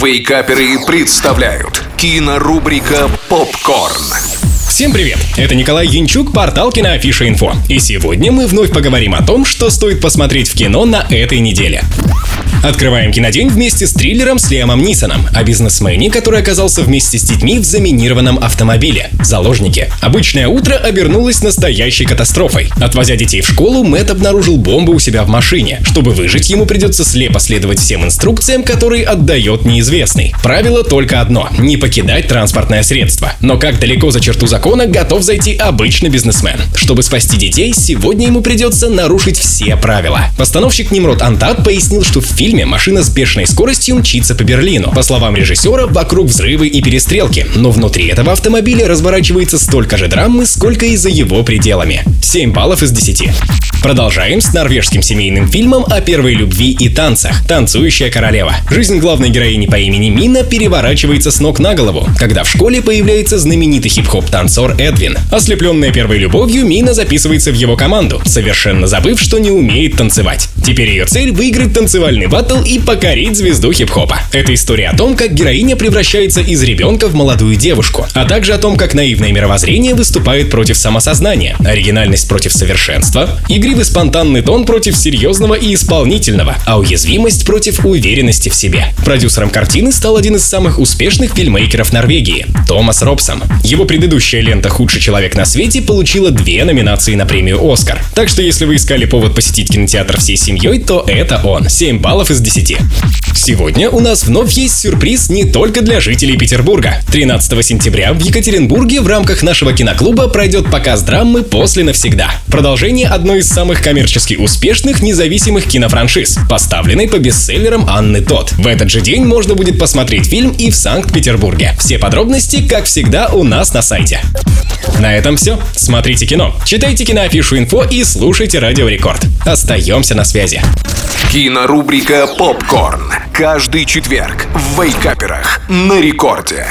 Вейкаперы представляют кинорубрика «Попкорн». Всем привет! Это Николай Янчук, портал Киноафиша Инфо. И сегодня мы вновь поговорим о том, что стоит посмотреть в кино на этой неделе. Открываем кинодень вместе с триллером с Лиамом Нисоном о бизнесмене, который оказался вместе с детьми в заминированном автомобиле. Заложники. Обычное утро обернулось настоящей катастрофой. Отвозя детей в школу, Мэтт обнаружил бомбу у себя в машине. Чтобы выжить, ему придется слепо следовать всем инструкциям, которые отдает неизвестный. Правило только одно – не покидать транспортное средство. Но как далеко за черту закона готов зайти обычный бизнесмен? Чтобы спасти детей, сегодня ему придется нарушить все правила. Постановщик Немрод Антат пояснил, что в фильме фильме машина с бешеной скоростью мчится по Берлину. По словам режиссера, вокруг взрывы и перестрелки, но внутри этого автомобиля разворачивается столько же драмы, сколько и за его пределами. 7 баллов из 10. Продолжаем с норвежским семейным фильмом о первой любви и танцах «Танцующая королева». Жизнь главной героини по имени Мина переворачивается с ног на голову, когда в школе появляется знаменитый хип-хоп-танцор Эдвин. Ослепленная первой любовью, Мина записывается в его команду, совершенно забыв, что не умеет танцевать. Теперь ее цель — выиграть танцевальный баттл и покорить звезду хип-хопа. Это история о том, как героиня превращается из ребенка в молодую девушку, а также о том, как наивное мировоззрение выступает против самосознания, оригинальность против совершенства, игривый спонтанный тон против серьезного и исполнительного, а уязвимость против уверенности в себе. Продюсером картины стал один из самых успешных фильмейкеров Норвегии — Томас Робсон. Его предыдущая лента «Худший человек на свете» получила две номинации на премию «Оскар». Так что если вы искали повод посетить кинотеатр всей семьей, то это он. 7 баллов из 10. Сегодня у нас вновь есть сюрприз не только для жителей Петербурга. 13 сентября в Екатеринбурге в рамках нашего киноклуба пройдет показ драмы «После навсегда». Продолжение одной из самых коммерчески успешных независимых кинофраншиз, поставленной по бестселлерам Анны Тот. В этот же день можно будет посмотреть фильм и в Санкт-Петербурге. Все подробности, как всегда, у нас на сайте. На этом все. Смотрите кино, читайте киноафишу инфо и слушайте Радио Рекорд. Остаемся на связи. Кинорубрика «Попкорн». Каждый четверг в Вейкаперах на рекорде.